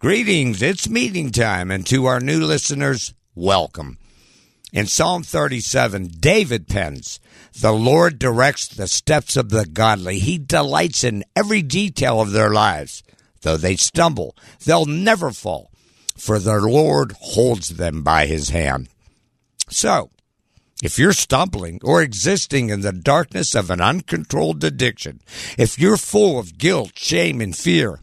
Greetings, it's meeting time, and to our new listeners, welcome. In Psalm 37, David pens, The Lord directs the steps of the godly. He delights in every detail of their lives. Though they stumble, they'll never fall, for the Lord holds them by his hand. So, if you're stumbling or existing in the darkness of an uncontrolled addiction, if you're full of guilt, shame, and fear,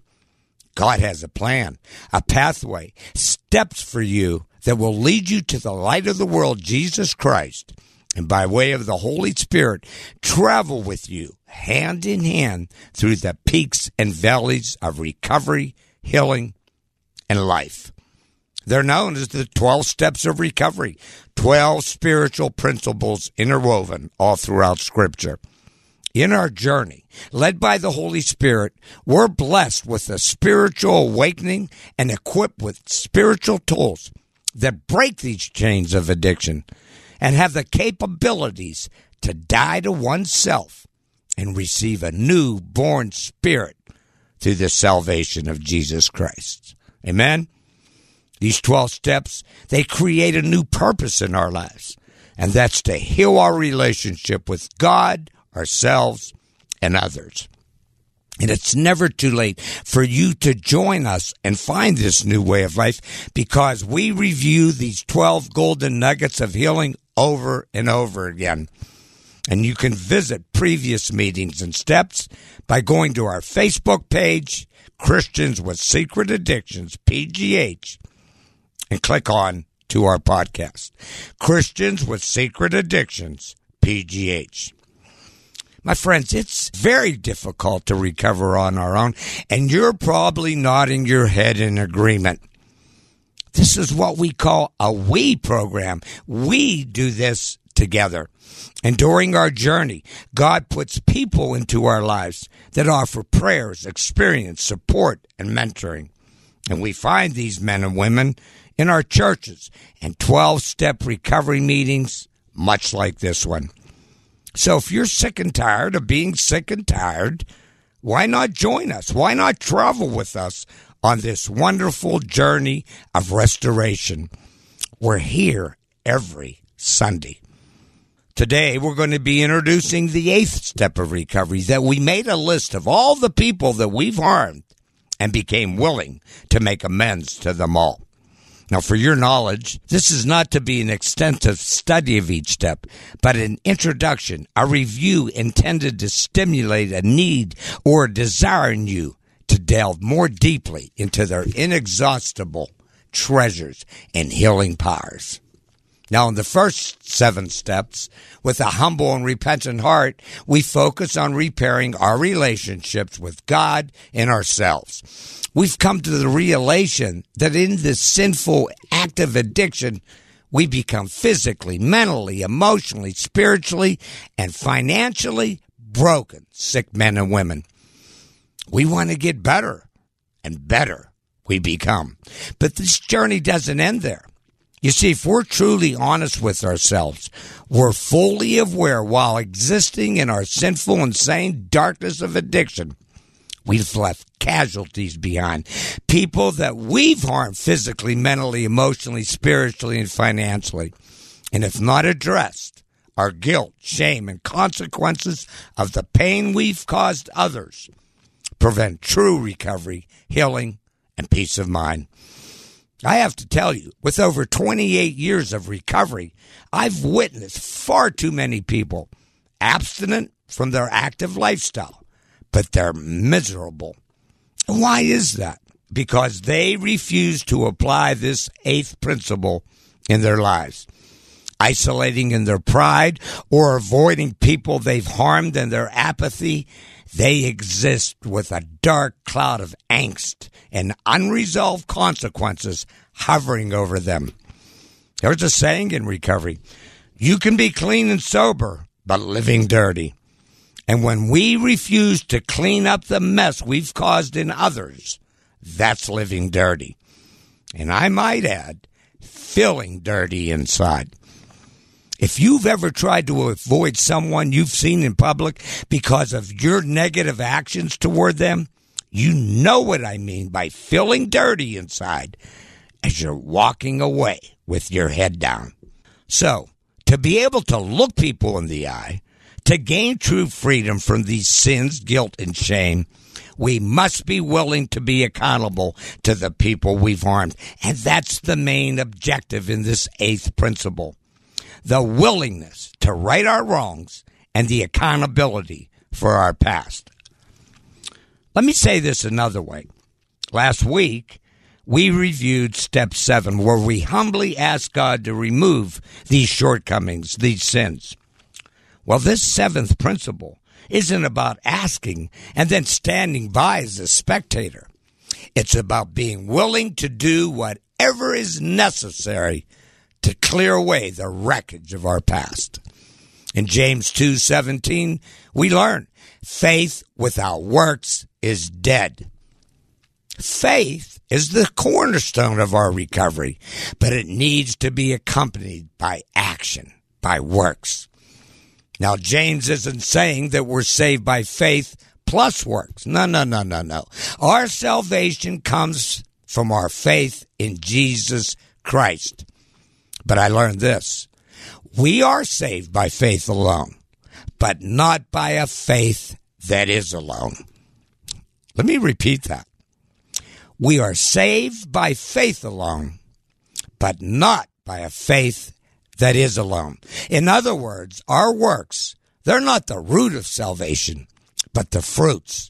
God has a plan, a pathway, steps for you that will lead you to the light of the world, Jesus Christ, and by way of the Holy Spirit, travel with you hand in hand through the peaks and valleys of recovery, healing, and life. They're known as the 12 steps of recovery, 12 spiritual principles interwoven all throughout Scripture in our journey, led by the Holy Spirit, we're blessed with a spiritual awakening and equipped with spiritual tools that break these chains of addiction and have the capabilities to die to oneself and receive a new born spirit through the salvation of Jesus Christ. Amen. These 12 steps, they create a new purpose in our lives, and that's to heal our relationship with God, ourselves, and others. And it's never too late for you to join us and find this new way of life because we review these 12 golden nuggets of healing over and over again. And you can visit previous meetings and steps by going to our Facebook page, Christians with Secret Addictions, PGH, and click on to our podcast, Christians with Secret Addictions, PGH. My friends, it's very difficult to recover on our own, and you're probably nodding your head in agreement. This is what we call a we program. We do this together. And during our journey, God puts people into our lives that offer prayers, experience, support, and mentoring. And we find these men and women in our churches and 12 step recovery meetings, much like this one. So if you're sick and tired of being sick and tired, why not join us? Why not travel with us on this wonderful journey of restoration? We're here every Sunday. Today, we're going to be introducing the eighth step of recovery that we made a list of all the people that we've harmed and became willing to make amends to them all. Now, for your knowledge, this is not to be an extensive study of each step, but an introduction, a review intended to stimulate a need or a desire in you to delve more deeply into their inexhaustible treasures and healing powers. Now, in the first seven steps, with a humble and repentant heart, we focus on repairing our relationships with God and ourselves. We've come to the realization that in this sinful act of addiction, we become physically, mentally, emotionally, spiritually, and financially broken, sick men and women. We want to get better and better we become. But this journey doesn't end there. You see, if we're truly honest with ourselves, we're fully aware while existing in our sinful, insane darkness of addiction, we've left casualties behind. People that we've harmed physically, mentally, emotionally, spiritually, and financially. And if not addressed, our guilt, shame, and consequences of the pain we've caused others prevent true recovery, healing, and peace of mind. I have to tell you, with over 28 years of recovery, I've witnessed far too many people abstinent from their active lifestyle, but they're miserable. Why is that? Because they refuse to apply this eighth principle in their lives. Isolating in their pride or avoiding people they've harmed in their apathy, they exist with a dark cloud of angst and unresolved consequences hovering over them. There's a saying in recovery you can be clean and sober, but living dirty. And when we refuse to clean up the mess we've caused in others, that's living dirty. And I might add, feeling dirty inside. If you've ever tried to avoid someone you've seen in public because of your negative actions toward them, you know what I mean by feeling dirty inside as you're walking away with your head down. So, to be able to look people in the eye, to gain true freedom from these sins, guilt, and shame, we must be willing to be accountable to the people we've harmed. And that's the main objective in this eighth principle the willingness to right our wrongs and the accountability for our past. Let me say this another way. Last week, we reviewed step seven, where we humbly ask God to remove these shortcomings, these sins. Well, this seventh principle isn't about asking and then standing by as a spectator. It's about being willing to do whatever is necessary to clear away the wreckage of our past. In James 2:17, we learn faith without works is dead. Faith is the cornerstone of our recovery, but it needs to be accompanied by action, by works. Now, James isn't saying that we're saved by faith plus works. No, no, no, no, no. Our salvation comes from our faith in Jesus Christ. But I learned this. We are saved by faith alone, but not by a faith that is alone. Let me repeat that. We are saved by faith alone, but not by a faith that is alone. In other words, our works, they're not the root of salvation, but the fruits.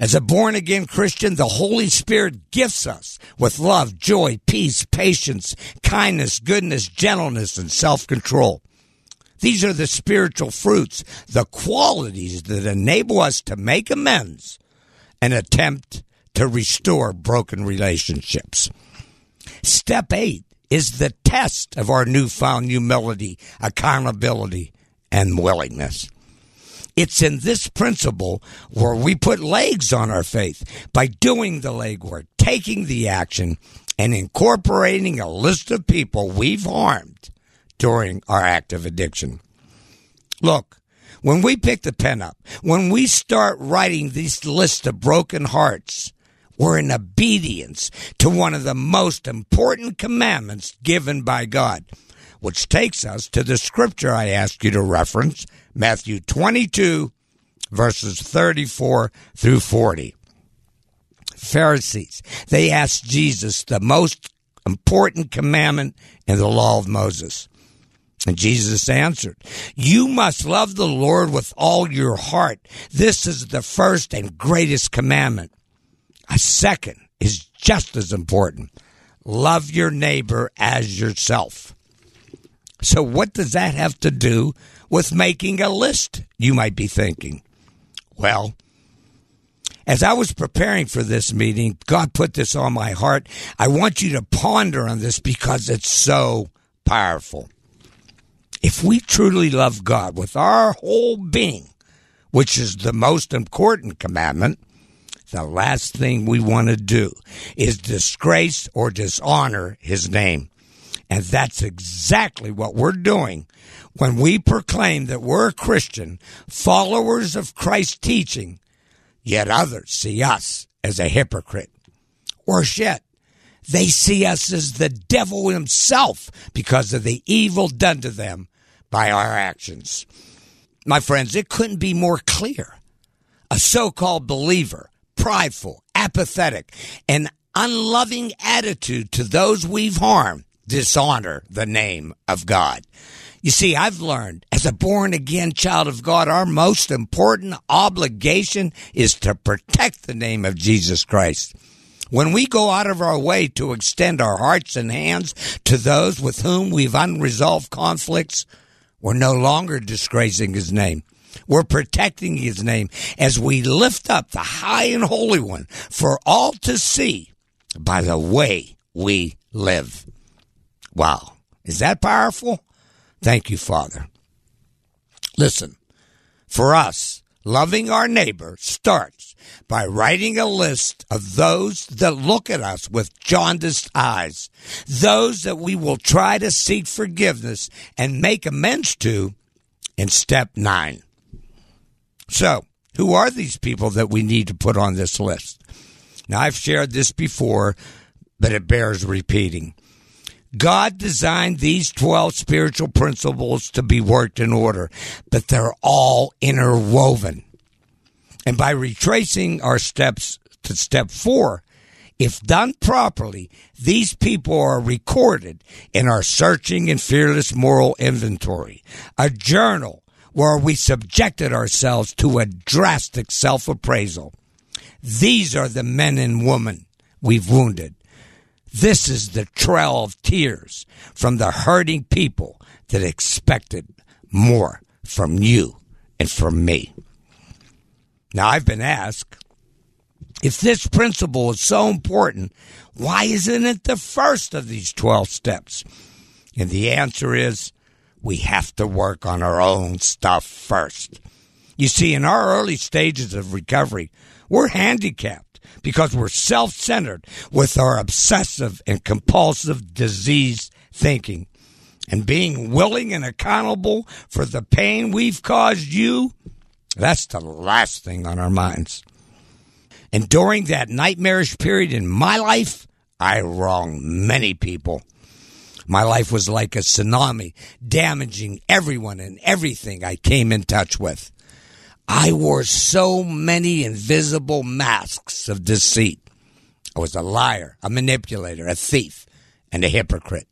As a born again Christian, the Holy Spirit gifts us with love, joy, peace, patience, kindness, goodness, gentleness, and self control. These are the spiritual fruits, the qualities that enable us to make amends and attempt to restore broken relationships. Step eight is the test of our newfound humility, accountability, and willingness. It's in this principle where we put legs on our faith by doing the legwork, taking the action, and incorporating a list of people we've harmed during our active addiction. Look, when we pick the pen up, when we start writing this list of broken hearts, we're in obedience to one of the most important commandments given by God, which takes us to the scripture I ask you to reference, Matthew 22, verses 34 through 40. Pharisees, they asked Jesus the most important commandment in the law of Moses. And Jesus answered, You must love the Lord with all your heart. This is the first and greatest commandment. A second is just as important. Love your neighbor as yourself. So, what does that have to do with making a list, you might be thinking? Well, as I was preparing for this meeting, God put this on my heart. I want you to ponder on this because it's so powerful. If we truly love God with our whole being, which is the most important commandment, the last thing we want to do is disgrace or dishonor his name. And that's exactly what we're doing when we proclaim that we're a Christian, followers of Christ's teaching, yet others see us as a hypocrite. Worse yet, they see us as the devil himself because of the evil done to them by our actions. My friends, it couldn't be more clear. A so called believer prideful, apathetic, and unloving attitude to those we've harmed dishonor the name of God. You see, I've learned as a born again child of God, our most important obligation is to protect the name of Jesus Christ. When we go out of our way to extend our hearts and hands to those with whom we've unresolved conflicts, we're no longer disgracing his name. We're protecting his name as we lift up the high and holy one for all to see by the way we live. Wow. Is that powerful? Thank you, Father. Listen, for us, loving our neighbor starts by writing a list of those that look at us with jaundiced eyes, those that we will try to seek forgiveness and make amends to in step nine. So, who are these people that we need to put on this list? Now, I've shared this before, but it bears repeating. God designed these 12 spiritual principles to be worked in order, but they're all interwoven. And by retracing our steps to step four, if done properly, these people are recorded in our searching and fearless moral inventory, a journal where we subjected ourselves to a drastic self appraisal. These are the men and women we've wounded. This is the trail of tears from the hurting people that expected more from you and from me. Now, I've been asked if this principle is so important, why isn't it the first of these 12 steps? And the answer is we have to work on our own stuff first. You see, in our early stages of recovery, we're handicapped because we're self centered with our obsessive and compulsive disease thinking. And being willing and accountable for the pain we've caused you that's the last thing on our minds. And during that nightmarish period in my life, I wronged many people. My life was like a tsunami, damaging everyone and everything I came in touch with. I wore so many invisible masks of deceit. I was a liar, a manipulator, a thief, and a hypocrite.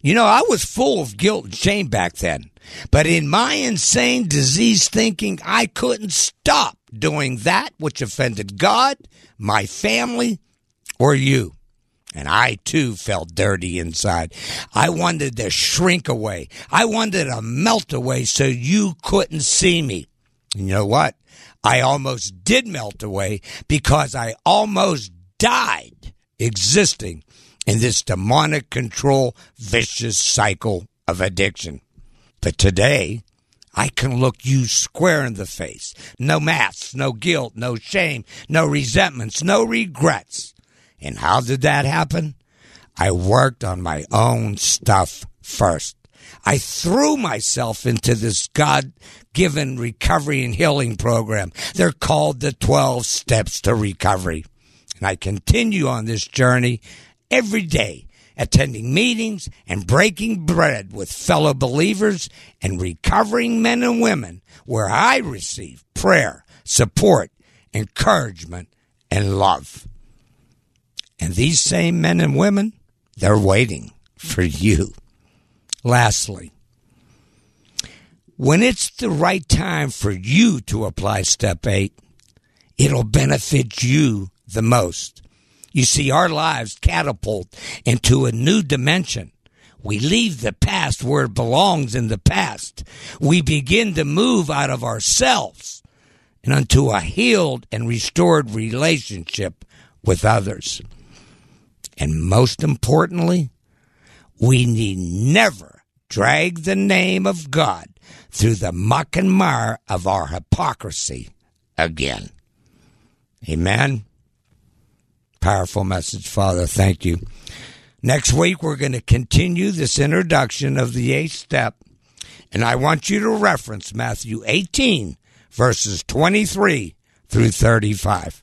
You know, I was full of guilt and shame back then. But in my insane disease thinking, I couldn't stop doing that which offended God, my family, or you. And I too felt dirty inside. I wanted to shrink away. I wanted to melt away so you couldn't see me. You know what? I almost did melt away because I almost died existing in this demonic control vicious cycle of addiction. But today, I can look you square in the face. No masks, no guilt, no shame, no resentments, no regrets. And how did that happen? I worked on my own stuff first. I threw myself into this God given recovery and healing program. They're called the 12 Steps to Recovery. And I continue on this journey every day attending meetings and breaking bread with fellow believers and recovering men and women where I receive prayer, support, encouragement, and love. And these same men and women, they're waiting for you. Lastly, when it's the right time for you to apply step eight, it'll benefit you the most. You see, our lives catapult into a new dimension. We leave the past where it belongs in the past. We begin to move out of ourselves and unto a healed and restored relationship with others. And most importantly, we need never drag the name of God through the muck and mire of our hypocrisy again. Amen. Powerful message, Father. Thank you. Next week, we're going to continue this introduction of the eighth step, and I want you to reference Matthew 18, verses 23 through 35.